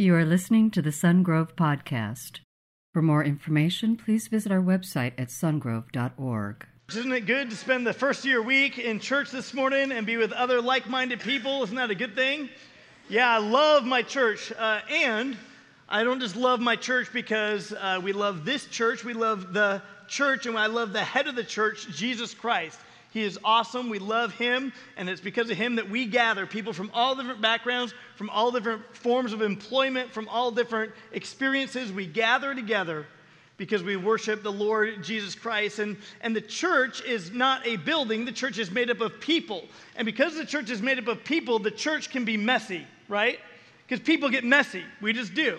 You are listening to the Sungrove Podcast. For more information, please visit our website at sungrove.org. Isn't it good to spend the first year week in church this morning and be with other like minded people? Isn't that a good thing? Yeah, I love my church. Uh, and I don't just love my church because uh, we love this church, we love the church, and I love the head of the church, Jesus Christ. He is awesome. We love him. And it's because of him that we gather people from all different backgrounds, from all different forms of employment, from all different experiences. We gather together because we worship the Lord Jesus Christ. And, and the church is not a building, the church is made up of people. And because the church is made up of people, the church can be messy, right? Because people get messy. We just do.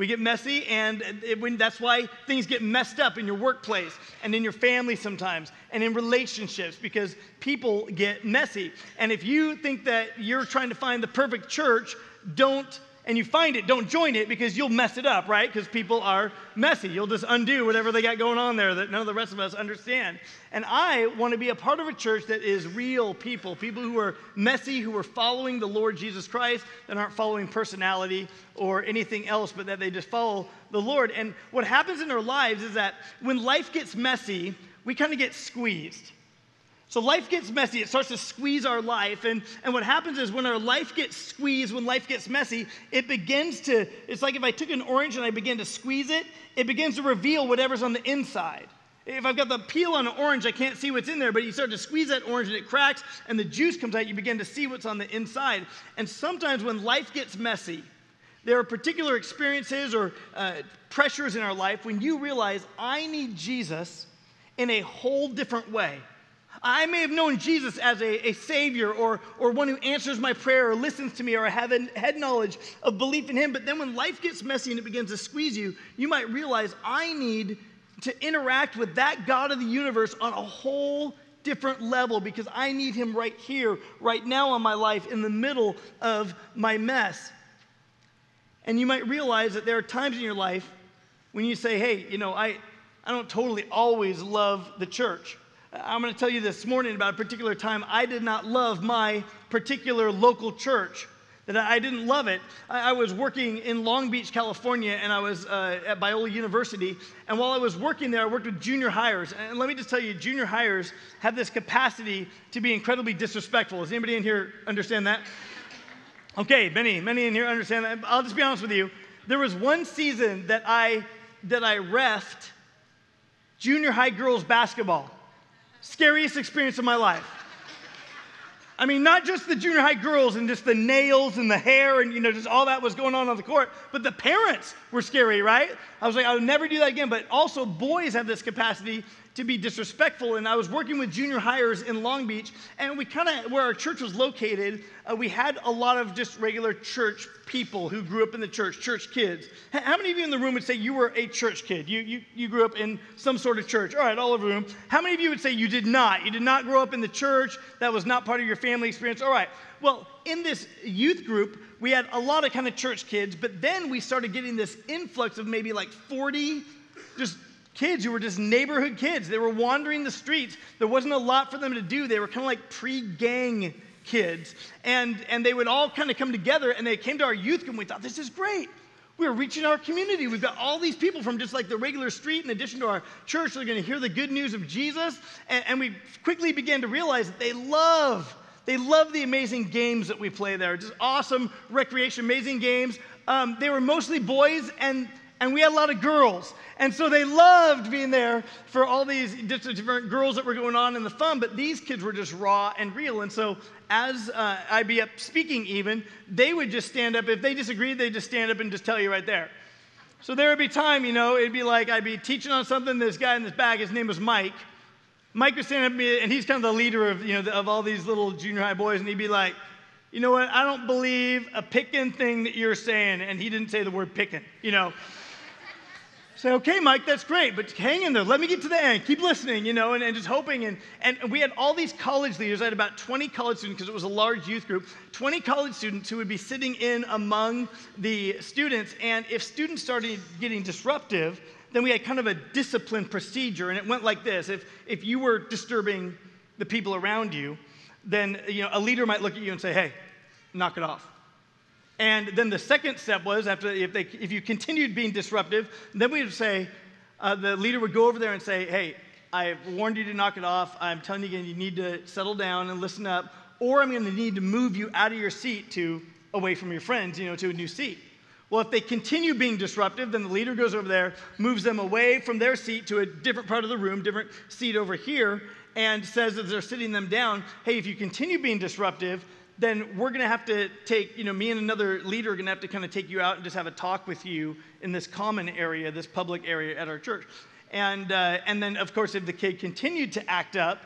We get messy, and it, when, that's why things get messed up in your workplace and in your family sometimes and in relationships because people get messy. And if you think that you're trying to find the perfect church, don't and you find it, don't join it because you'll mess it up, right? Because people are messy. You'll just undo whatever they got going on there that none of the rest of us understand. And I want to be a part of a church that is real people, people who are messy, who are following the Lord Jesus Christ, that aren't following personality or anything else, but that they just follow the Lord. And what happens in our lives is that when life gets messy, we kind of get squeezed. So life gets messy. It starts to squeeze our life. And, and what happens is when our life gets squeezed, when life gets messy, it begins to, it's like if I took an orange and I begin to squeeze it, it begins to reveal whatever's on the inside. If I've got the peel on an orange, I can't see what's in there, but you start to squeeze that orange and it cracks and the juice comes out, you begin to see what's on the inside. And sometimes when life gets messy, there are particular experiences or uh, pressures in our life when you realize I need Jesus in a whole different way. I may have known Jesus as a, a Savior or, or one who answers my prayer or listens to me or I have a head knowledge of belief in Him. But then when life gets messy and it begins to squeeze you, you might realize I need to interact with that God of the universe on a whole different level because I need Him right here, right now in my life, in the middle of my mess. And you might realize that there are times in your life when you say, hey, you know, I, I don't totally always love the church. I'm going to tell you this morning about a particular time I did not love my particular local church. That I didn't love it. I, was working in Long Beach, California, and I was uh, at Biola University. And while I was working there, I worked with junior hires. And let me just tell you, junior hires have this capacity to be incredibly disrespectful. Does anybody in here understand that? Okay, many, many in here understand that. I'll just be honest with you. There was one season that I that I refed junior high girls basketball. Scariest experience of my life. I mean, not just the junior high girls and just the nails and the hair and, you know, just all that was going on on the court, but the parents were scary, right? I was like, I would never do that again. But also, boys have this capacity to be disrespectful. And I was working with junior hires in Long Beach, and we kind of, where our church was located, uh, we had a lot of just regular church people who grew up in the church, church kids. How many of you in the room would say you were a church kid? You, you, you grew up in some sort of church? All right, all over the room. How many of you would say you did not? You did not grow up in the church? That was not part of your family experience? All right. Well, in this youth group, we had a lot of kind of church kids, but then we started getting this influx of maybe like 40 just kids who were just neighborhood kids. They were wandering the streets. There wasn't a lot for them to do. They were kind of like pre gang kids. And, and they would all kind of come together and they came to our youth group and we thought, this is great. We're reaching our community. We've got all these people from just like the regular street, in addition to our church, they're going to hear the good news of Jesus. And, and we quickly began to realize that they love they love the amazing games that we play there. Just awesome recreation, amazing games. Um, they were mostly boys, and and we had a lot of girls. And so they loved being there for all these different girls that were going on in the fun, but these kids were just raw and real. And so as uh, I'd be up speaking, even, they would just stand up. If they disagreed, they'd just stand up and just tell you right there. So there would be time, you know, it'd be like I'd be teaching on something. This guy in this bag, his name was Mike. Mike would stand up, and he's kind of the leader of, you know, of all these little junior high boys, and he'd be like, you know what, I don't believe a picking thing that you're saying. And he didn't say the word picking, you know. Say, okay, Mike, that's great, but hang in there. Let me get to the end. Keep listening, you know, and, and just hoping. And, and we had all these college leaders. I had about 20 college students because it was a large youth group, 20 college students who would be sitting in among the students. And if students started getting disruptive, then we had kind of a discipline procedure. And it went like this if, if you were disturbing the people around you, then you know, a leader might look at you and say, hey, knock it off. And then the second step was after if, they, if you continued being disruptive, then we would say, uh, the leader would go over there and say, hey, I warned you to knock it off. I'm telling you again, you need to settle down and listen up, or I'm going to need to move you out of your seat to away from your friends, you know, to a new seat. Well, if they continue being disruptive, then the leader goes over there, moves them away from their seat to a different part of the room, different seat over here, and says as they're sitting them down, hey, if you continue being disruptive, then we're going to have to take, you know, me and another leader are going to have to kind of take you out and just have a talk with you in this common area, this public area at our church. And, uh, and then, of course, if the kid continued to act up,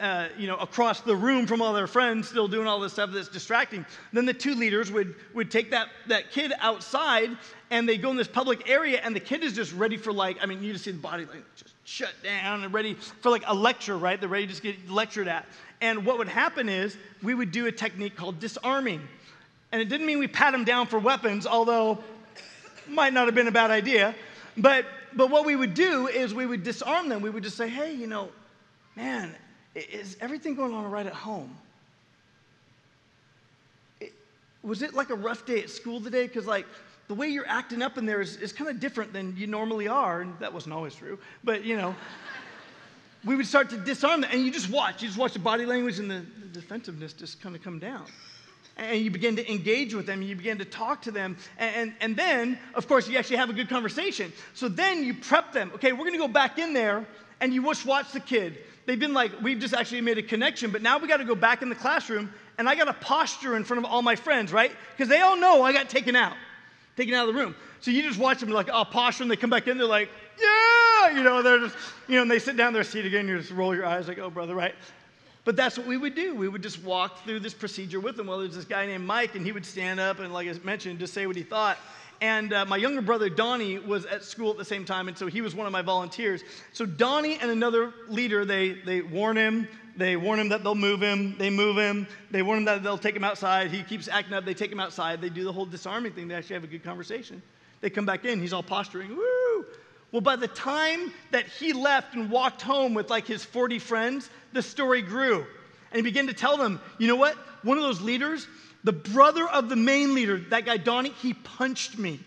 uh, you know, across the room from all their friends, still doing all this stuff that's distracting, then the two leaders would, would take that, that kid outside and they go in this public area and the kid is just ready for like, I mean, you just see the body like just shut down and ready for like a lecture, right? They're ready to just get lectured at. And what would happen is we would do a technique called disarming. And it didn't mean we pat them down for weapons, although might not have been a bad idea. But, but what we would do is we would disarm them. We would just say, hey, you know, man, is everything going on right at home? Was it like a rough day at school today? Because, like, the way you're acting up in there is, is kind of different than you normally are. And that wasn't always true. But, you know we would start to disarm them. And you just watch. You just watch the body language and the, the defensiveness just kind of come down. And you begin to engage with them, you begin to talk to them. And, and, and then, of course, you actually have a good conversation. So then you prep them. Okay, we're going to go back in there, and you just watch the kid. They've been like, we've just actually made a connection, but now we got to go back in the classroom, and I got to posture in front of all my friends, right? Because they all know I got taken out, taken out of the room. So you just watch them like, oh, posture, and they come back in, they're like, yeah, you know, they're just, you know, and they sit down their seat again, you just roll your eyes like, oh, brother, right? But that's what we would do. We would just walk through this procedure with them. Well, there's this guy named Mike, and he would stand up and, like I mentioned, just say what he thought. And uh, my younger brother, Donnie, was at school at the same time, and so he was one of my volunteers. So Donnie and another leader, they, they warn him. They warn him that they'll move him. They move him. They warn him that they'll take him outside. He keeps acting up. They take him outside. They do the whole disarming thing. They actually have a good conversation. They come back in. He's all posturing. Woo! Well, by the time that he left and walked home with like his 40 friends, the story grew. And he began to tell them, you know what? One of those leaders, the brother of the main leader, that guy Donnie, he punched me.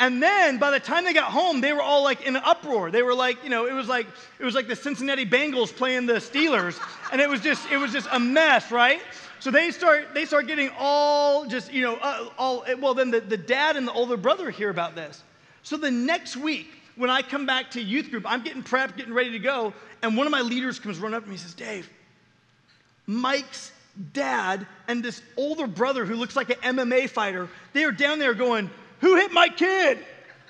And then by the time they got home, they were all like in an uproar. They were like, you know, it was like it was like the Cincinnati Bengals playing the Steelers, and it was just it was just a mess, right? So they start they start getting all just you know uh, all well then the, the dad and the older brother hear about this. So the next week when I come back to youth group, I'm getting prepped, getting ready to go, and one of my leaders comes running up to me and says, Dave, Mike's dad and this older brother who looks like an MMA fighter, they are down there going, Who hit my kid?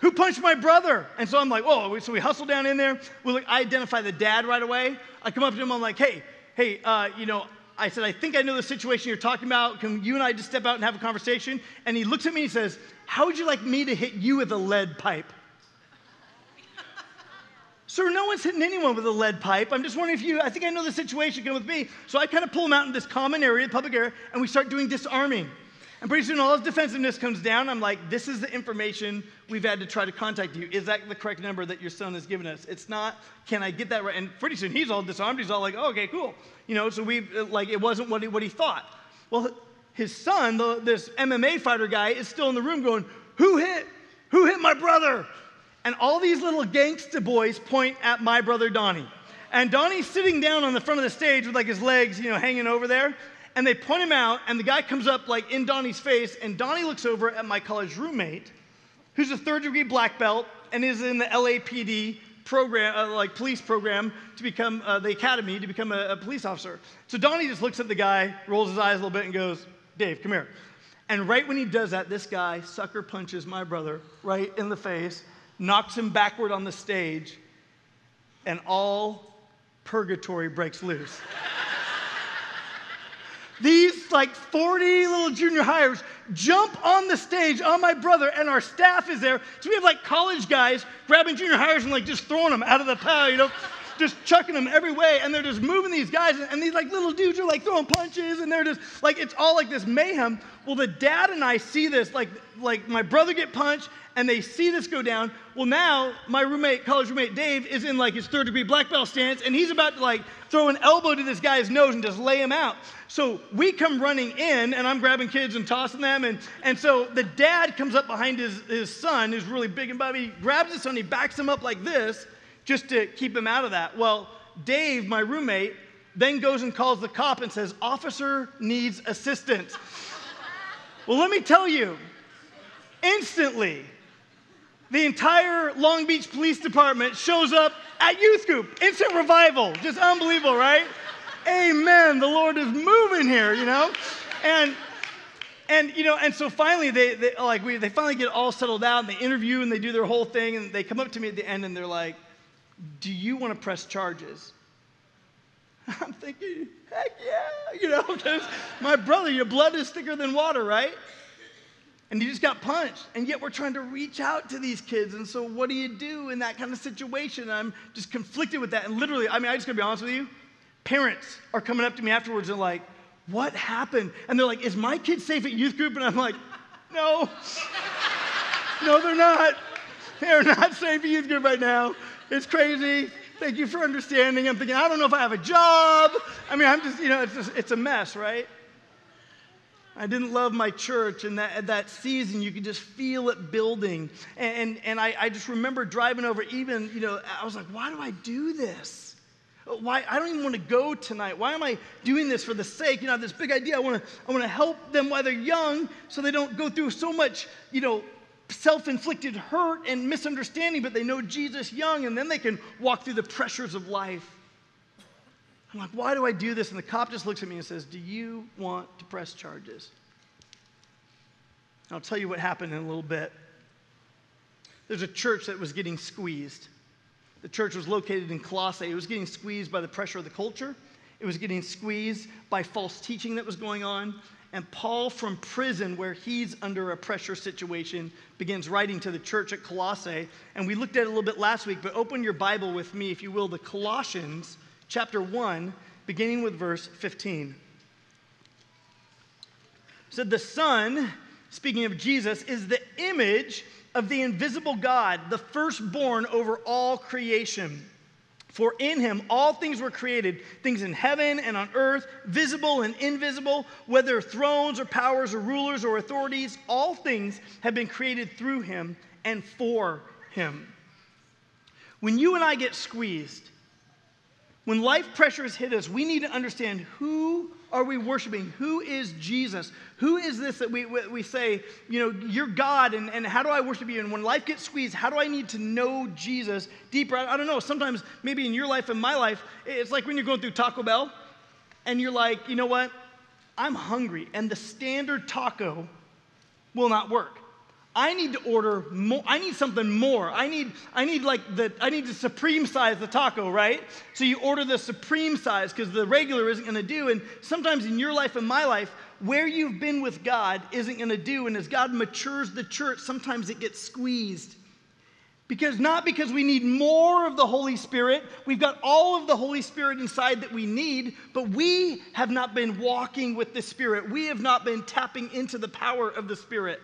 Who punched my brother? And so I'm like, Oh, so we hustle down in there. We look, I identify the dad right away. I come up to him, I'm like, Hey, hey, uh, you know, I said, I think I know the situation you're talking about. Can you and I just step out and have a conversation? And he looks at me and he says, How would you like me to hit you with a lead pipe? Sir, no one's hitting anyone with a lead pipe. I'm just wondering if you, I think I know the situation, come with me. So I kind of pull him out in this common area, public area, and we start doing disarming. And pretty soon all his defensiveness comes down. I'm like, this is the information we've had to try to contact you. Is that the correct number that your son has given us? It's not. Can I get that right? And pretty soon he's all disarmed. He's all like, oh, okay, cool. You know, so we like, it wasn't what he, what he thought. Well, his son, the, this MMA fighter guy, is still in the room going, who hit? Who hit my brother? And all these little gangsta boys point at my brother Donnie. And Donnie's sitting down on the front of the stage with like his legs, you know, hanging over there. And they point him out, and the guy comes up like in Donnie's face, and Donnie looks over at my college roommate, who's a third degree black belt and is in the LAPD program, uh, like police program, to become uh, the academy to become a, a police officer. So Donnie just looks at the guy, rolls his eyes a little bit, and goes, Dave, come here. And right when he does that, this guy sucker punches my brother right in the face knocks him backward on the stage, and all purgatory breaks loose. These like 40 little junior hires jump on the stage on my brother, and our staff is there. So we have like college guys grabbing junior hires and like just throwing them out of the pile, you know. just chucking them every way, and they're just moving these guys, and these like little dudes are like throwing punches, and they're just like it's all like this mayhem. Well, the dad and I see this, like like my brother get punched, and they see this go down. Well, now my roommate, college roommate Dave, is in like his third degree black belt stance, and he's about to like throw an elbow to this guy's nose and just lay him out. So we come running in, and I'm grabbing kids and tossing them, and, and so the dad comes up behind his, his son, who's really big and bubbly, grabs his son, he backs him up like this, just to keep him out of that. Well, Dave, my roommate, then goes and calls the cop and says, Officer needs assistance. well, let me tell you, instantly, the entire Long Beach Police Department shows up at Youth Group. Instant revival. Just unbelievable, right? Amen. The Lord is moving here, you know? And and you know, and so finally they, they like we they finally get all settled out and they interview and they do their whole thing and they come up to me at the end and they're like, Do you want to press charges? I'm thinking, heck yeah, you know, because my brother, your blood is thicker than water, right? And you just got punched. And yet we're trying to reach out to these kids. And so what do you do in that kind of situation? I'm just conflicted with that. And literally, I mean, I just gotta be honest with you. Parents are coming up to me afterwards and like, what happened? And they're like, is my kid safe at youth group? And I'm like, no. no, they're not. They're not safe at youth group right now. It's crazy. Thank you for understanding. I'm thinking, I don't know if I have a job. I mean, I'm just, you know, it's, just, it's a mess, right? I didn't love my church, and that, that season, you could just feel it building. And, and, I, I just remember driving over, even, you know, I was like, why do I do this? Why I don't even want to go tonight. Why am I doing this for the sake? You know, this big idea. I want to I want to help them while they're young so they don't go through so much, you know, self-inflicted hurt and misunderstanding, but they know Jesus young and then they can walk through the pressures of life. I'm like, why do I do this? And the cop just looks at me and says, Do you want to press charges? I'll tell you what happened in a little bit. There's a church that was getting squeezed. The church was located in Colossae. It was getting squeezed by the pressure of the culture, it was getting squeezed by false teaching that was going on. And Paul, from prison, where he's under a pressure situation, begins writing to the church at Colossae. And we looked at it a little bit last week, but open your Bible with me, if you will, the Colossians chapter 1, beginning with verse 15. said, The Son, speaking of Jesus, is the image of the invisible God, the firstborn over all creation. For in him all things were created, things in heaven and on earth, visible and invisible, whether thrones or powers or rulers or authorities, all things have been created through him and for him. When you and I get squeezed, when life pressures hit us, we need to understand who are we worshiping? Who is Jesus? Who is this that we, we say, you know, you're God, and, and how do I worship you? And when life gets squeezed, how do I need to know Jesus deeper? I, I don't know. Sometimes, maybe in your life and my life, it's like when you're going through Taco Bell, and you're like, you know what? I'm hungry, and the standard taco will not work. I need to order more. I need something more. I need, I need like the, I need the supreme size the taco, right? So you order the supreme size because the regular isn't going to do. And sometimes in your life and my life, where you've been with God isn't going to do. And as God matures the church, sometimes it gets squeezed. Because not because we need more of the Holy Spirit, we've got all of the Holy Spirit inside that we need, but we have not been walking with the Spirit. We have not been tapping into the power of the Spirit.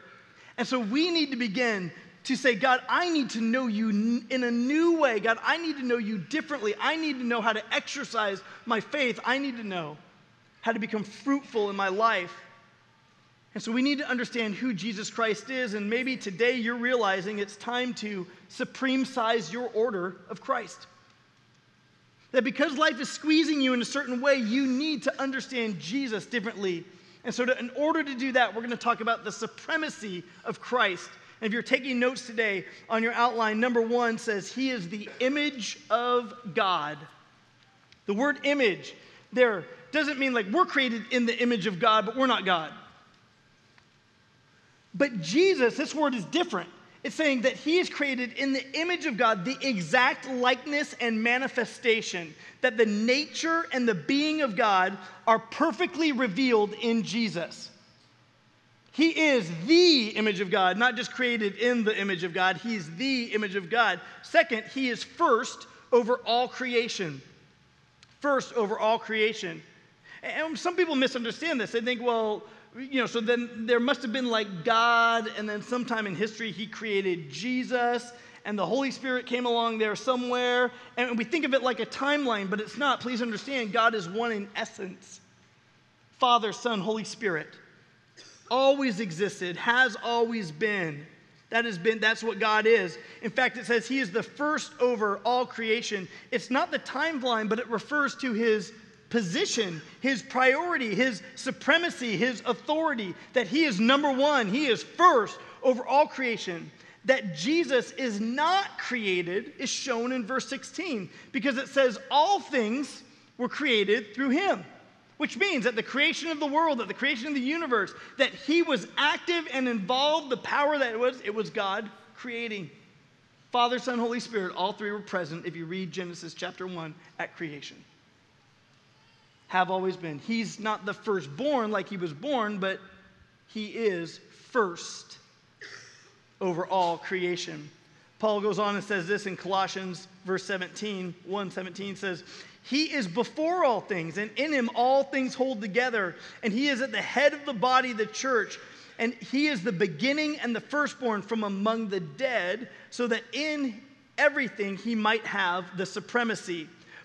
And so we need to begin to say, God, I need to know you in a new way. God, I need to know you differently. I need to know how to exercise my faith. I need to know how to become fruitful in my life. And so we need to understand who Jesus Christ is. And maybe today you're realizing it's time to supreme size your order of Christ. That because life is squeezing you in a certain way, you need to understand Jesus differently and so, to, in order to do that, we're going to talk about the supremacy of Christ. And if you're taking notes today on your outline, number one says, He is the image of God. The word image there doesn't mean like we're created in the image of God, but we're not God. But Jesus, this word is different. It's saying that he is created in the image of God, the exact likeness and manifestation, that the nature and the being of God are perfectly revealed in Jesus. He is the image of God, not just created in the image of God. He's the image of God. Second, he is first over all creation. First over all creation. And some people misunderstand this. They think, well, you know, so then there must have been like God, and then sometime in history he created Jesus, and the Holy Spirit came along there somewhere. And we think of it like a timeline, but it's not. Please understand, God is one in essence Father, Son, Holy Spirit. Always existed, has always been. That has been, that's what God is. In fact, it says He is the first over all creation. It's not the timeline, but it refers to His position, His priority, His supremacy, His authority, that He is number one, He is first over all creation. That Jesus is not created is shown in verse 16 because it says all things were created through Him which means that the creation of the world, that the creation of the universe, that he was active and involved, the power that it was, it was God creating. Father, Son, Holy Spirit, all three were present if you read Genesis chapter 1 at creation. Have always been. He's not the firstborn like he was born, but he is first over all creation. Paul goes on and says this in Colossians verse 17, 1 17 says, he is before all things, and in him all things hold together. And he is at the head of the body, the church. And he is the beginning and the firstborn from among the dead, so that in everything he might have the supremacy.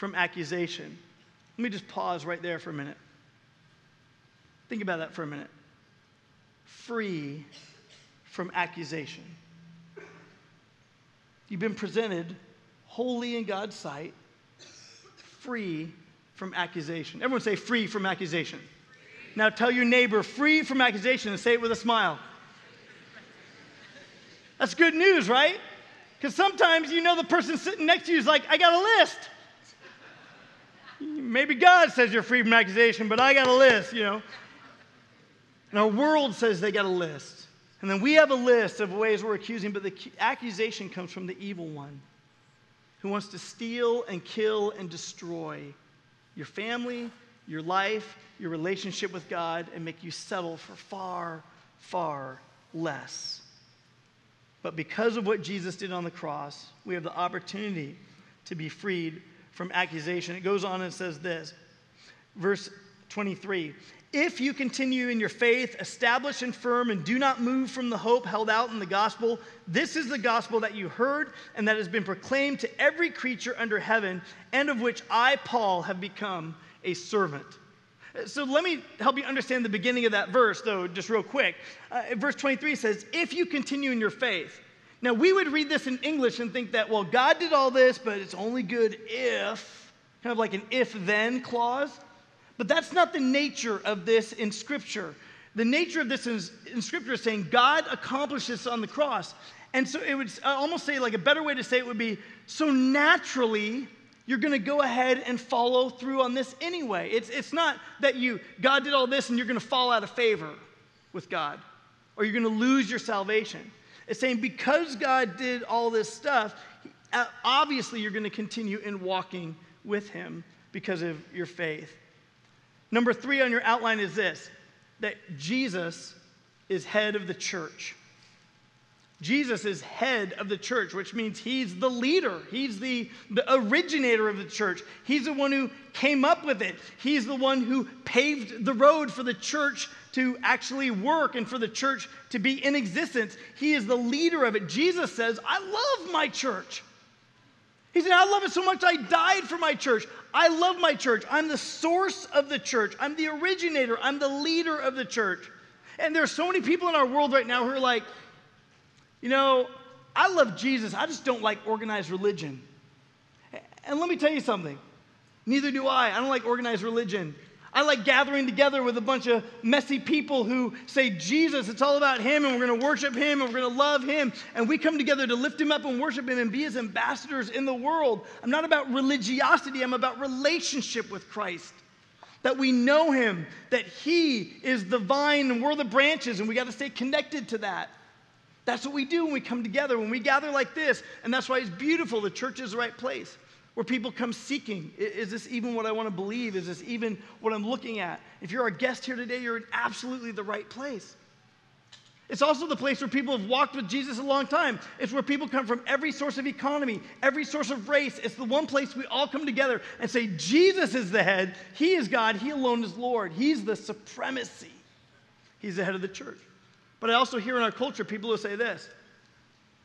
from accusation. Let me just pause right there for a minute. Think about that for a minute. Free from accusation. You've been presented holy in God's sight, free from accusation. Everyone say, free from accusation. Now tell your neighbor, free from accusation, and say it with a smile. That's good news, right? Because sometimes you know the person sitting next to you is like, I got a list. Maybe God says you're free from accusation, but I got a list, you know. And our world says they got a list. And then we have a list of ways we're accusing, but the accusation comes from the evil one who wants to steal and kill and destroy your family, your life, your relationship with God, and make you settle for far, far less. But because of what Jesus did on the cross, we have the opportunity to be freed from accusation. It goes on and says this, verse 23 if you continue in your faith, establish and firm, and do not move from the hope held out in the gospel, this is the gospel that you heard and that has been proclaimed to every creature under heaven, and of which I, Paul, have become a servant. So let me help you understand the beginning of that verse, though, just real quick. Uh, verse 23 says, If you continue in your faith. Now, we would read this in English and think that, well, God did all this, but it's only good if, kind of like an if then clause. But that's not the nature of this in Scripture. The nature of this in, in Scripture is saying God accomplished this on the cross. And so it would almost say, like a better way to say it would be so naturally, you're going to go ahead and follow through on this anyway. It's, it's not that you, God did all this and you're going to fall out of favor with God or you're going to lose your salvation. It's saying because God did all this stuff, uh, obviously you're going to continue in walking with Him because of your faith. Number three on your outline is this that Jesus is head of the church. Jesus is head of the church, which means he's the leader. He's the, the originator of the church. He's the one who came up with it. He's the one who paved the road for the church to actually work and for the church to be in existence. He is the leader of it. Jesus says, I love my church. He said, I love it so much I died for my church. I love my church. I'm the source of the church. I'm the originator. I'm the leader of the church. And there are so many people in our world right now who are like, you know, I love Jesus. I just don't like organized religion. And let me tell you something. Neither do I. I don't like organized religion. I like gathering together with a bunch of messy people who say, Jesus, it's all about Him, and we're going to worship Him, and we're going to love Him. And we come together to lift Him up and worship Him and be His ambassadors in the world. I'm not about religiosity, I'm about relationship with Christ. That we know Him, that He is the vine and we're the branches, and we got to stay connected to that. That's what we do when we come together, when we gather like this. And that's why it's beautiful. The church is the right place where people come seeking is this even what I want to believe? Is this even what I'm looking at? If you're our guest here today, you're in absolutely the right place. It's also the place where people have walked with Jesus a long time. It's where people come from every source of economy, every source of race. It's the one place we all come together and say, Jesus is the head. He is God. He alone is Lord. He's the supremacy. He's the head of the church. But I also hear in our culture people who say this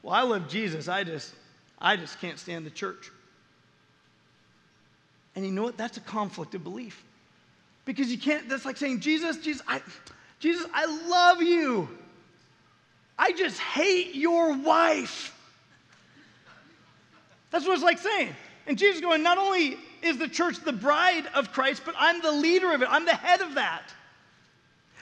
Well, I love Jesus. I just, I just can't stand the church. And you know what? That's a conflict of belief. Because you can't, that's like saying, Jesus, Jesus, I, Jesus, I love you. I just hate your wife. That's what it's like saying. And Jesus going, not only is the church the bride of Christ, but I'm the leader of it, I'm the head of that.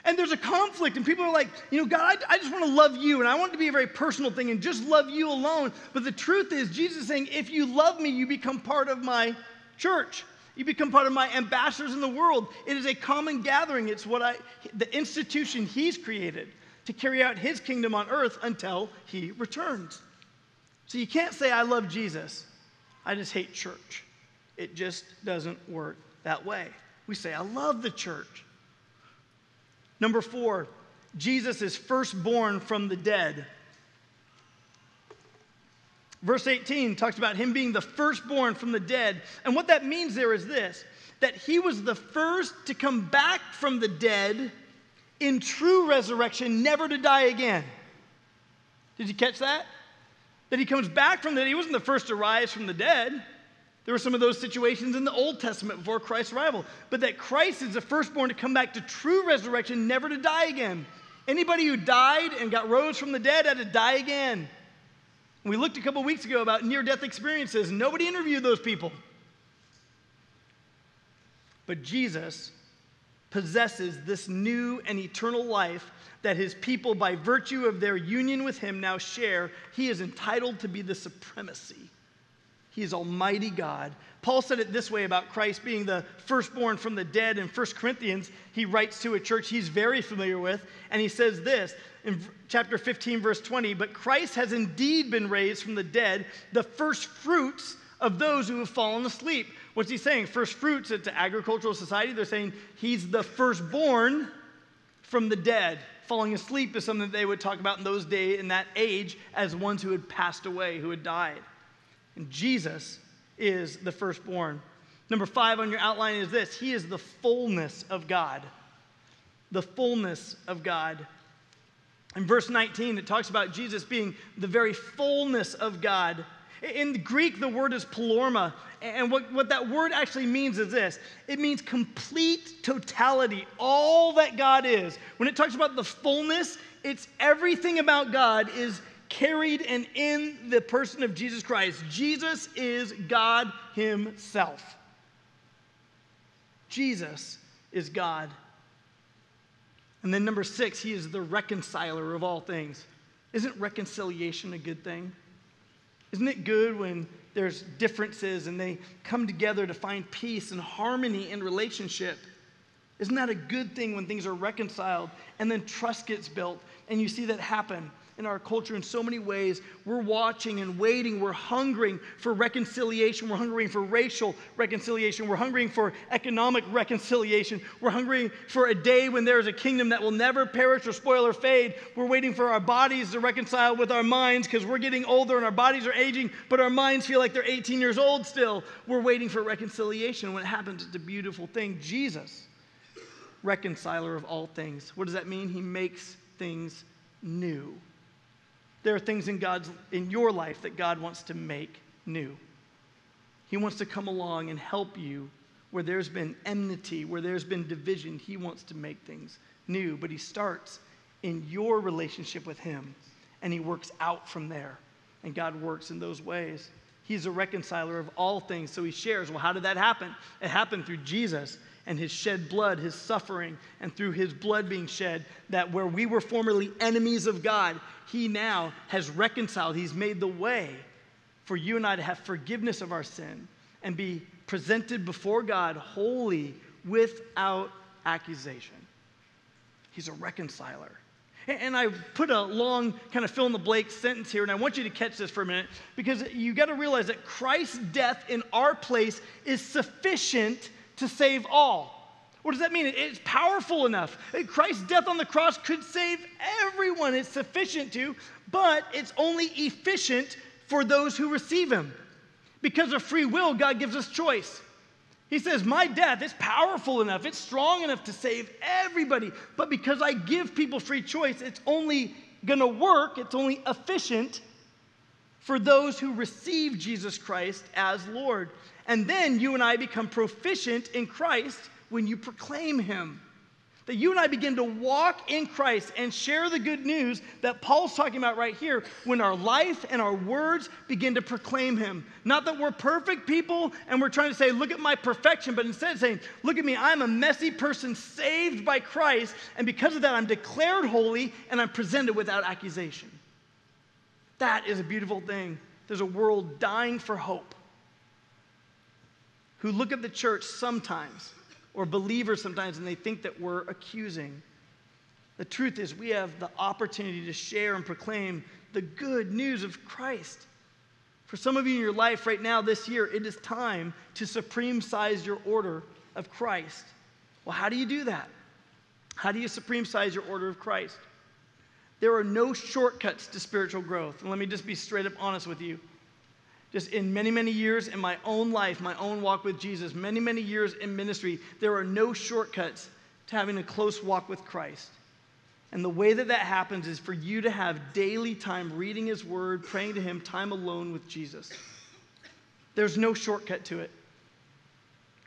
And there's a conflict, and people are like, you know, God, I, I just want to love you, and I want it to be a very personal thing and just love you alone. But the truth is, Jesus is saying, if you love me, you become part of my church. You become part of my ambassadors in the world. It is a common gathering. It's what I, the institution he's created to carry out his kingdom on earth until he returns. So you can't say, I love Jesus. I just hate church. It just doesn't work that way. We say, I love the church. Number four, Jesus is firstborn from the dead. Verse 18 talks about him being the firstborn from the dead. And what that means there is this that he was the first to come back from the dead in true resurrection, never to die again. Did you catch that? That he comes back from the dead. He wasn't the first to rise from the dead. There were some of those situations in the Old Testament before Christ's arrival. But that Christ is the firstborn to come back to true resurrection, never to die again. Anybody who died and got rose from the dead had to die again. We looked a couple weeks ago about near death experiences. Nobody interviewed those people. But Jesus possesses this new and eternal life that his people, by virtue of their union with him, now share. He is entitled to be the supremacy. He is Almighty God. Paul said it this way about Christ being the firstborn from the dead in 1 Corinthians. He writes to a church he's very familiar with, and he says this in chapter 15, verse 20 But Christ has indeed been raised from the dead, the first fruits of those who have fallen asleep. What's he saying? First fruits, it's an agricultural society. They're saying he's the firstborn from the dead. Falling asleep is something that they would talk about in those days, in that age, as ones who had passed away, who had died. And Jesus is the firstborn. Number five on your outline is this He is the fullness of God. The fullness of God. In verse 19, it talks about Jesus being the very fullness of God. In Greek, the word is pleroma. And what, what that word actually means is this it means complete totality, all that God is. When it talks about the fullness, it's everything about God is carried and in the person of Jesus Christ. Jesus is God Himself. Jesus is God and then number six, he is the reconciler of all things. Isn't reconciliation a good thing? Isn't it good when there's differences and they come together to find peace and harmony in relationship? Isn't that a good thing when things are reconciled and then trust gets built and you see that happen? In our culture in so many ways. We're watching and waiting. We're hungering for reconciliation. We're hungering for racial reconciliation. We're hungering for economic reconciliation. We're hungering for a day when there is a kingdom that will never perish or spoil or fade. We're waiting for our bodies to reconcile with our minds because we're getting older and our bodies are aging, but our minds feel like they're 18 years old still. We're waiting for reconciliation. When it happens, it's a beautiful thing. Jesus, reconciler of all things. What does that mean? He makes things new. There are things in God's in your life that God wants to make new. He wants to come along and help you where there's been enmity, where there's been division. He wants to make things new, but he starts in your relationship with him and he works out from there. And God works in those ways. He's a reconciler of all things. So he shares, well, how did that happen? It happened through Jesus. And his shed blood, his suffering, and through his blood being shed, that where we were formerly enemies of God, he now has reconciled. He's made the way for you and I to have forgiveness of our sin and be presented before God holy without accusation. He's a reconciler. And I put a long kind of fill in the blank sentence here, and I want you to catch this for a minute because you got to realize that Christ's death in our place is sufficient to save all. What does that mean? It's powerful enough. Christ's death on the cross could save everyone. It's sufficient to, but it's only efficient for those who receive Him. Because of free will, God gives us choice. He says, My death is powerful enough, it's strong enough to save everybody. But because I give people free choice, it's only to work, it's only efficient for those who receive Jesus Christ as Lord. And then you and I become proficient in Christ when you proclaim Him. That you and I begin to walk in Christ and share the good news that Paul's talking about right here when our life and our words begin to proclaim Him. Not that we're perfect people and we're trying to say, look at my perfection, but instead saying, look at me, I'm a messy person saved by Christ, and because of that, I'm declared holy and I'm presented without accusation. That is a beautiful thing. There's a world dying for hope who look at the church sometimes or believers sometimes and they think that we're accusing. The truth is, we have the opportunity to share and proclaim the good news of Christ. For some of you in your life right now, this year, it is time to supreme size your order of Christ. Well, how do you do that? How do you supreme size your order of Christ? There are no shortcuts to spiritual growth. And let me just be straight up honest with you just in many, many years in my own life, my own walk with Jesus, many, many years in ministry, there are no shortcuts to having a close walk with Christ. And the way that that happens is for you to have daily time reading His Word, praying to Him, time alone with Jesus. There's no shortcut to it.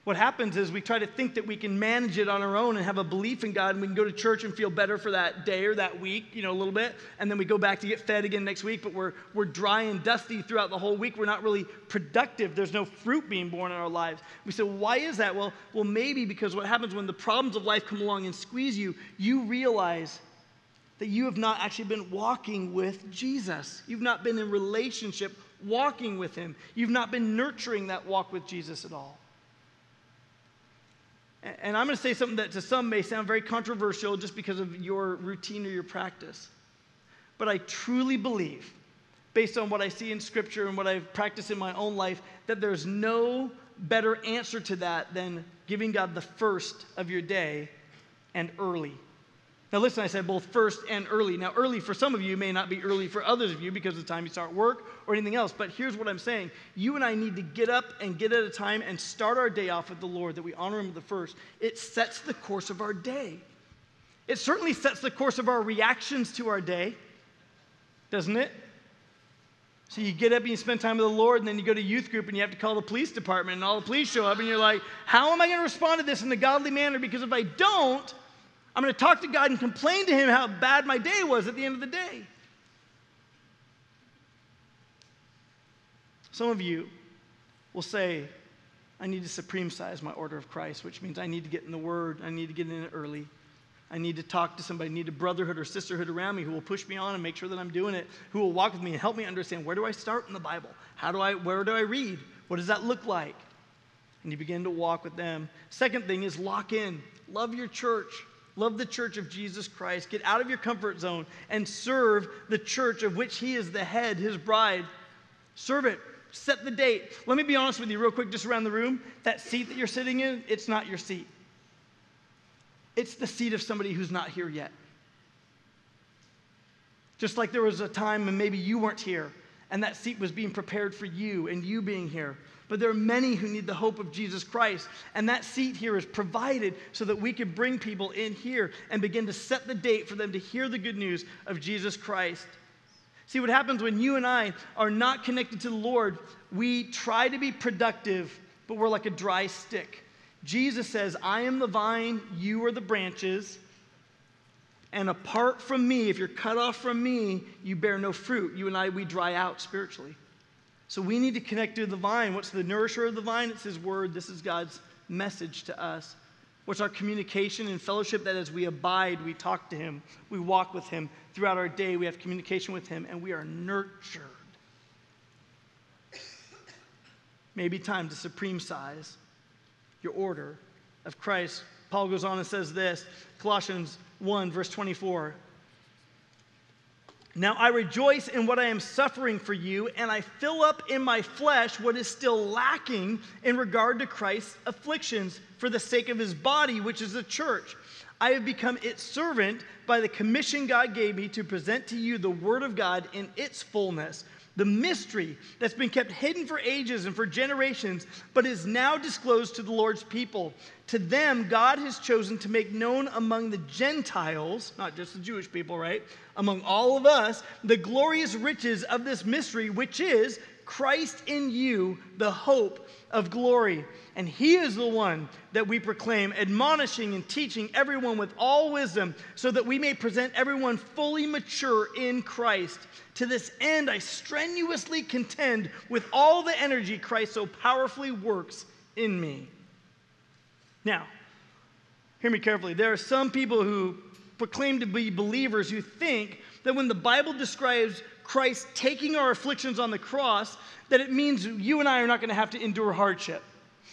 What happens is we try to think that we can manage it on our own and have a belief in God, and we can go to church and feel better for that day or that week, you know, a little bit, and then we go back to get fed again next week, but we're, we're dry and dusty throughout the whole week. We're not really productive. There's no fruit being born in our lives. We say, well, why is that? Well, well, maybe because what happens when the problems of life come along and squeeze you, you realize that you have not actually been walking with Jesus. You've not been in relationship walking with Him. You've not been nurturing that walk with Jesus at all. And I'm going to say something that to some may sound very controversial just because of your routine or your practice. But I truly believe, based on what I see in Scripture and what I've practiced in my own life, that there's no better answer to that than giving God the first of your day and early. Now, listen, I said both first and early. Now, early for some of you may not be early for others of you because of the time you start work or anything else. But here's what I'm saying you and I need to get up and get at a time and start our day off with the Lord, that we honor Him with the first. It sets the course of our day. It certainly sets the course of our reactions to our day, doesn't it? So you get up and you spend time with the Lord, and then you go to youth group and you have to call the police department, and all the police show up, and you're like, how am I going to respond to this in a godly manner? Because if I don't, I'm going to talk to God and complain to Him how bad my day was at the end of the day. Some of you will say, I need to supreme size my order of Christ, which means I need to get in the Word, I need to get in it early. I need to talk to somebody, I need a brotherhood or sisterhood around me who will push me on and make sure that I'm doing it, who will walk with me and help me understand where do I start in the Bible? How do I, where do I read? What does that look like? And you begin to walk with them. Second thing is lock in. Love your church. Love the church of Jesus Christ. Get out of your comfort zone and serve the church of which he is the head, his bride. Serve it. Set the date. Let me be honest with you, real quick, just around the room. That seat that you're sitting in, it's not your seat, it's the seat of somebody who's not here yet. Just like there was a time when maybe you weren't here and that seat was being prepared for you and you being here. But there are many who need the hope of Jesus Christ. And that seat here is provided so that we can bring people in here and begin to set the date for them to hear the good news of Jesus Christ. See, what happens when you and I are not connected to the Lord, we try to be productive, but we're like a dry stick. Jesus says, I am the vine, you are the branches. And apart from me, if you're cut off from me, you bear no fruit. You and I, we dry out spiritually. So we need to connect to the vine. What's the nourisher of the vine? It's His word. This is God's message to us. What's our communication and fellowship? That as we abide, we talk to Him, we walk with Him throughout our day, we have communication with Him, and we are nurtured. Maybe time to supreme size your order of Christ. Paul goes on and says this Colossians 1, verse 24. Now I rejoice in what I am suffering for you, and I fill up in my flesh what is still lacking in regard to Christ's afflictions for the sake of his body, which is the church. I have become its servant by the commission God gave me to present to you the word of God in its fullness the mystery that's been kept hidden for ages and for generations, but is now disclosed to the Lord's people. To them, God has chosen to make known among the Gentiles, not just the Jewish people, right? Among all of us, the glorious riches of this mystery, which is Christ in you, the hope of glory. And he is the one that we proclaim, admonishing and teaching everyone with all wisdom, so that we may present everyone fully mature in Christ. To this end, I strenuously contend with all the energy Christ so powerfully works in me. Now, hear me carefully. There are some people who proclaim to be believers who think that when the Bible describes Christ taking our afflictions on the cross, that it means you and I are not going to have to endure hardship.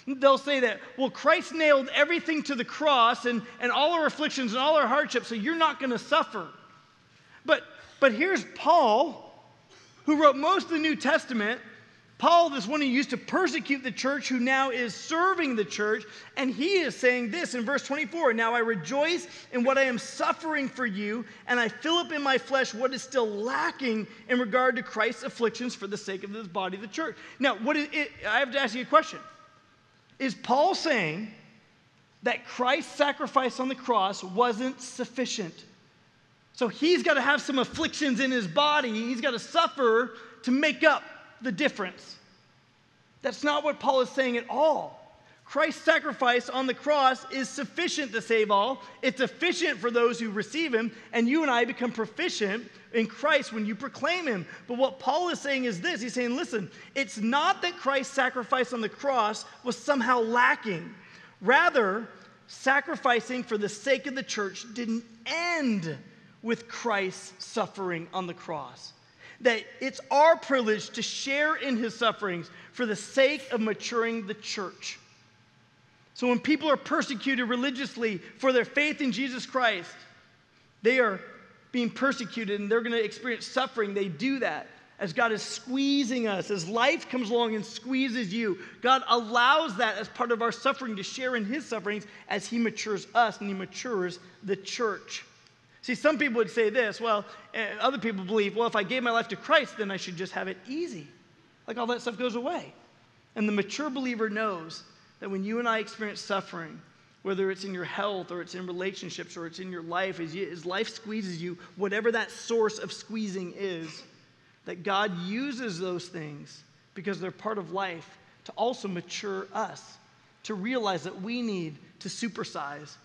They'll say that, well, Christ nailed everything to the cross and, and all our afflictions and all our hardships, so you're not going to suffer. But, but here's Paul, who wrote most of the New Testament. Paul is one who used to persecute the church, who now is serving the church. And he is saying this in verse 24 Now I rejoice in what I am suffering for you, and I fill up in my flesh what is still lacking in regard to Christ's afflictions for the sake of this body, the church. Now, what is it? I have to ask you a question. Is Paul saying that Christ's sacrifice on the cross wasn't sufficient? So he's got to have some afflictions in his body, he's got to suffer to make up the difference. That's not what Paul is saying at all. Christ's sacrifice on the cross is sufficient to save all. It's efficient for those who receive him, and you and I become proficient in Christ when you proclaim him. But what Paul is saying is this He's saying, listen, it's not that Christ's sacrifice on the cross was somehow lacking. Rather, sacrificing for the sake of the church didn't end with Christ's suffering on the cross. That it's our privilege to share in his sufferings for the sake of maturing the church. So when people are persecuted religiously for their faith in Jesus Christ, they are being persecuted and they're going to experience suffering. They do that as God is squeezing us, as life comes along and squeezes you. God allows that as part of our suffering to share in His sufferings as He matures us and He matures the church. See, some people would say this, well, eh, other people believe, well, if I gave my life to Christ, then I should just have it easy. Like all that stuff goes away. And the mature believer knows that when you and I experience suffering, whether it's in your health or it's in relationships or it's in your life, as, you, as life squeezes you, whatever that source of squeezing is, that God uses those things because they're part of life to also mature us, to realize that we need to supersize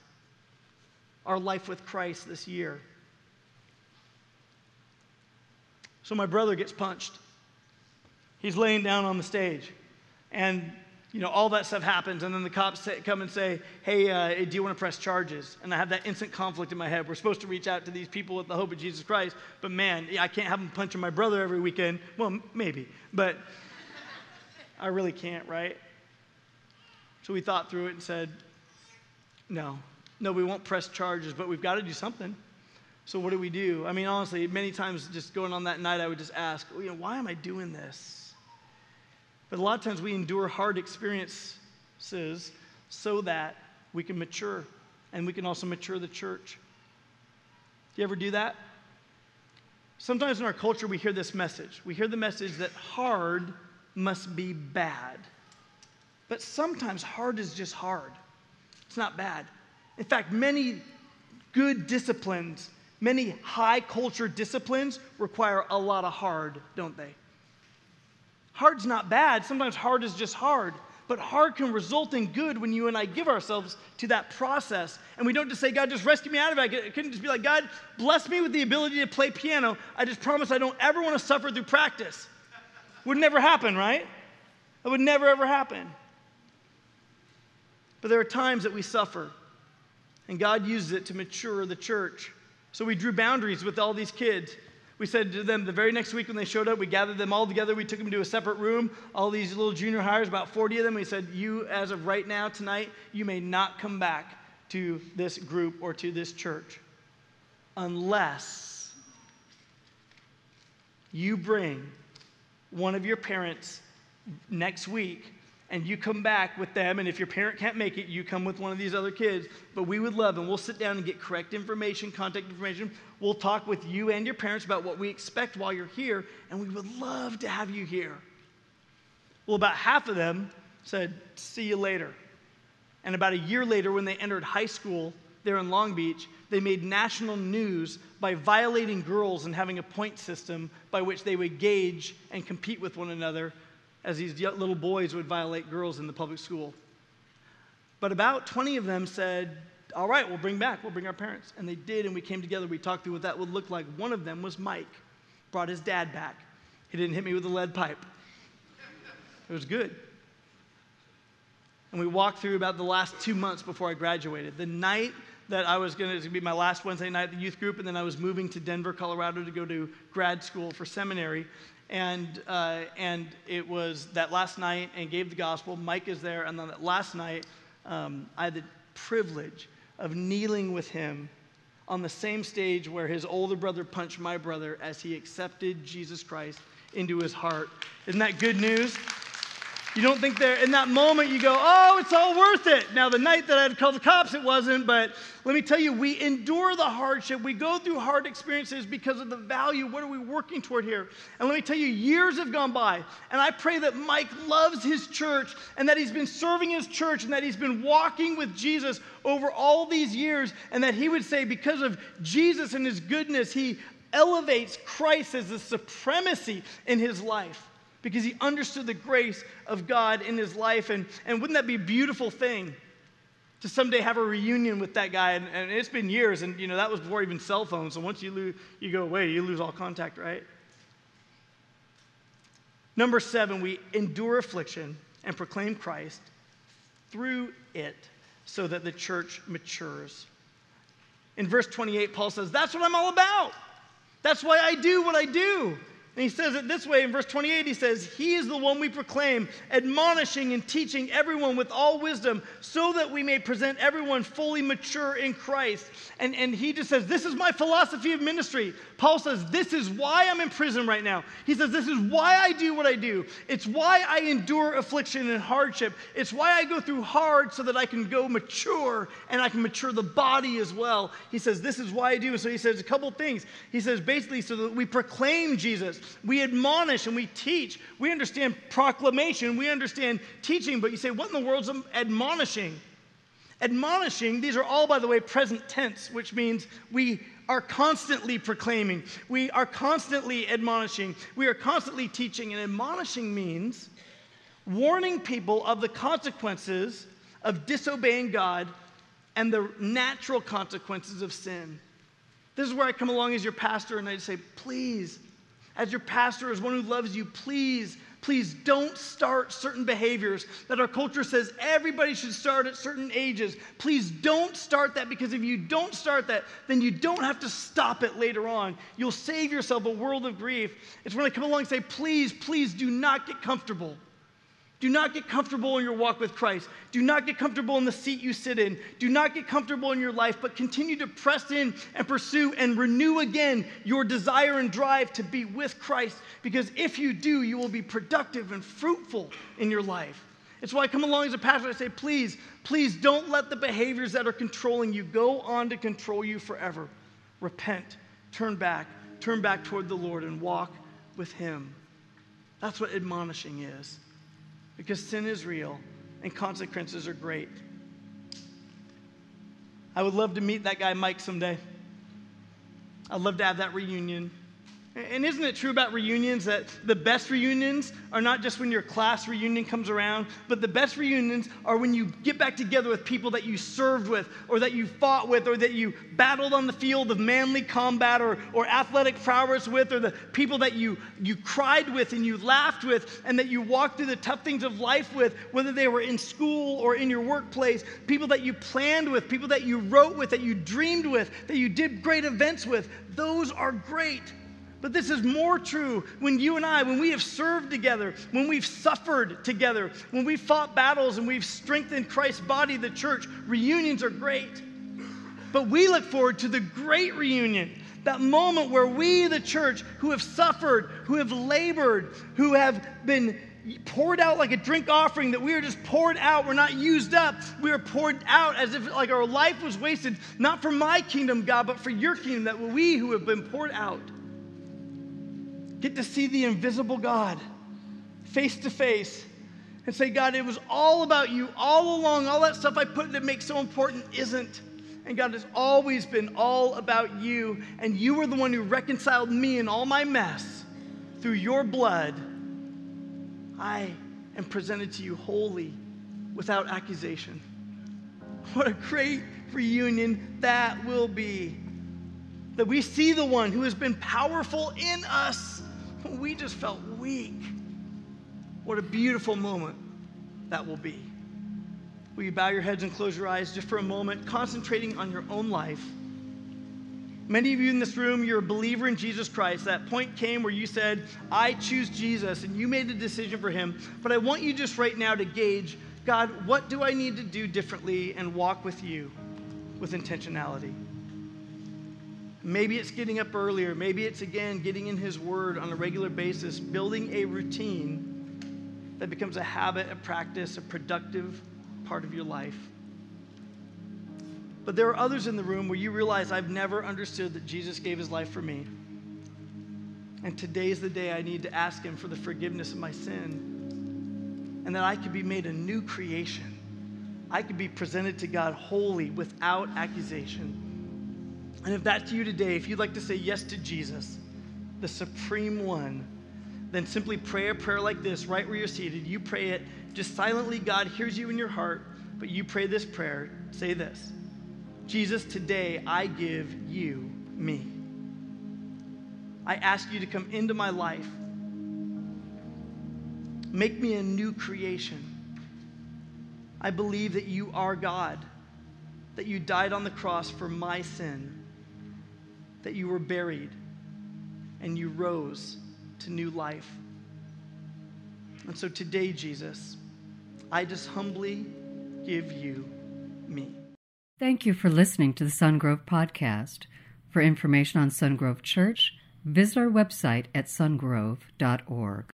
our life with Christ this year. So my brother gets punched. He's laying down on the stage. And you know, all that stuff happens, and then the cops say, come and say, hey, uh, do you want to press charges? And I have that instant conflict in my head. We're supposed to reach out to these people with the hope of Jesus Christ, but man, I can't have them punching my brother every weekend. Well, maybe, but I really can't, right? So we thought through it and said, no, no, we won't press charges, but we've got to do something. So what do we do? I mean, honestly, many times just going on that night, I would just ask, well, you know, why am I doing this? But a lot of times we endure hard experiences so that we can mature and we can also mature the church. Do you ever do that? Sometimes in our culture we hear this message. We hear the message that hard must be bad. But sometimes hard is just hard. It's not bad. In fact, many good disciplines, many high culture disciplines require a lot of hard, don't they? Hard's not bad. Sometimes hard is just hard. But hard can result in good when you and I give ourselves to that process. And we don't just say, God, just rescue me out of it. I couldn't just be like, God, bless me with the ability to play piano. I just promise I don't ever want to suffer through practice. Would never happen, right? It would never, ever happen. But there are times that we suffer. And God uses it to mature the church. So we drew boundaries with all these kids. We said to them the very next week when they showed up, we gathered them all together. We took them to a separate room, all these little junior hires, about 40 of them. We said, You, as of right now, tonight, you may not come back to this group or to this church unless you bring one of your parents next week and you come back with them. And if your parent can't make it, you come with one of these other kids. But we would love, and we'll sit down and get correct information, contact information. We'll talk with you and your parents about what we expect while you're here, and we would love to have you here. Well, about half of them said, See you later. And about a year later, when they entered high school there in Long Beach, they made national news by violating girls and having a point system by which they would gauge and compete with one another as these little boys would violate girls in the public school. But about 20 of them said, All right, we'll bring back, we'll bring our parents. And they did, and we came together, we talked through what that would look like. One of them was Mike, brought his dad back. He didn't hit me with a lead pipe, it was good. And we walked through about the last two months before I graduated. The night that I was going to be my last Wednesday night at the youth group, and then I was moving to Denver, Colorado to go to grad school for seminary. And, uh, and it was that last night and gave the gospel. Mike is there. And then that last night, um, I had the privilege of kneeling with him on the same stage where his older brother punched my brother as he accepted Jesus Christ into his heart. Isn't that good news? You don't think there, in that moment, you go, oh, it's all worth it. Now, the night that I had to call the cops, it wasn't, but let me tell you, we endure the hardship. We go through hard experiences because of the value. What are we working toward here? And let me tell you, years have gone by, and I pray that Mike loves his church and that he's been serving his church and that he's been walking with Jesus over all these years, and that he would say, because of Jesus and his goodness, he elevates Christ as the supremacy in his life because he understood the grace of God in his life. And, and wouldn't that be a beautiful thing to someday have a reunion with that guy? And, and it's been years, and you know, that was before even cell phones. So once you, you go away, you lose all contact, right? Number seven, we endure affliction and proclaim Christ through it so that the church matures. In verse 28, Paul says, That's what I'm all about. That's why I do what I do. And he says it this way in verse 28 he says, He is the one we proclaim, admonishing and teaching everyone with all wisdom, so that we may present everyone fully mature in Christ. And, and he just says, This is my philosophy of ministry. Paul says, This is why I'm in prison right now. He says, This is why I do what I do. It's why I endure affliction and hardship. It's why I go through hard so that I can go mature and I can mature the body as well. He says, This is why I do. And So he says a couple things. He says, basically, so that we proclaim Jesus we admonish and we teach. We understand proclamation, we understand teaching, but you say, what in the world's admonishing? Admonishing, these are all, by the way, present tense, which means we are constantly proclaiming, we are constantly admonishing, we are constantly teaching. And admonishing means warning people of the consequences of disobeying God and the natural consequences of sin. This is where I come along as your pastor and I say, please, as your pastor, as one who loves you, please, please don't start certain behaviors that our culture says everybody should start at certain ages. Please don't start that because if you don't start that, then you don't have to stop it later on. You'll save yourself a world of grief. It's when I come along and say, please, please do not get comfortable. Do not get comfortable in your walk with Christ. Do not get comfortable in the seat you sit in. Do not get comfortable in your life, but continue to press in and pursue and renew again your desire and drive to be with Christ. Because if you do, you will be productive and fruitful in your life. It's why I come along as a pastor. I say, please, please don't let the behaviors that are controlling you go on to control you forever. Repent, turn back, turn back toward the Lord, and walk with Him. That's what admonishing is because sin is real and consequences are great. I would love to meet that guy, Mike, someday. I'd love to have that reunion And isn't it true about reunions that the best reunions are not just when your class reunion comes around, but the best reunions are when you get back together with people that you served with, or that you fought with, or that you battled on the field of manly combat or, or athletic prowess with, or the people that you, you cried with and you laughed with, and that you walked through the tough things of life with, whether they were in school or in your workplace, people that you planned with, people that you wrote with, that you dreamed with, that you did great events with. Those are great. But this is more true when you and I, when we have served together, when we've suffered together, when we've fought battles and we've strengthened Christ's body, the church. Reunions are great. But we look forward to the great reunion, that moment where we, the church, who have suffered, who have labored, who have been poured out like a drink offering, that we are just poured out. We're not used up. We are poured out as if like our life was wasted, not for my kingdom, God, but for your kingdom, that we who have been poured out get to see the invisible God face to face and say, God, it was all about you all along. All that stuff I put to make so important isn't. And God, has always been all about you. And you were the one who reconciled me and all my mess through your blood. I am presented to you wholly, without accusation. What a great reunion that will be. That we see the one who has been powerful in us we just felt weak. What a beautiful moment that will be. Will you bow your heads and close your eyes just for a moment, concentrating on your own life? Many of you in this room, you're a believer in Jesus Christ. That point came where you said, I choose Jesus, and you made a decision for him. But I want you just right now to gauge God, what do I need to do differently and walk with you with intentionality? Maybe it's getting up earlier. Maybe it's again getting in His Word on a regular basis, building a routine that becomes a habit, a practice, a productive part of your life. But there are others in the room where you realize I've never understood that Jesus gave His life for me. And today's the day I need to ask Him for the forgiveness of my sin and that I could be made a new creation. I could be presented to God wholly without accusation. And if that's you today, if you'd like to say yes to Jesus, the supreme one, then simply pray a prayer like this right where you're seated. You pray it just silently. God hears you in your heart, but you pray this prayer. Say this Jesus, today I give you me. I ask you to come into my life. Make me a new creation. I believe that you are God, that you died on the cross for my sin that you were buried and you rose to new life. And so today, Jesus, I just humbly give you me. Thank you for listening to the Sungrove Podcast. For information on Sungrove Church, visit our website at sungrove.org.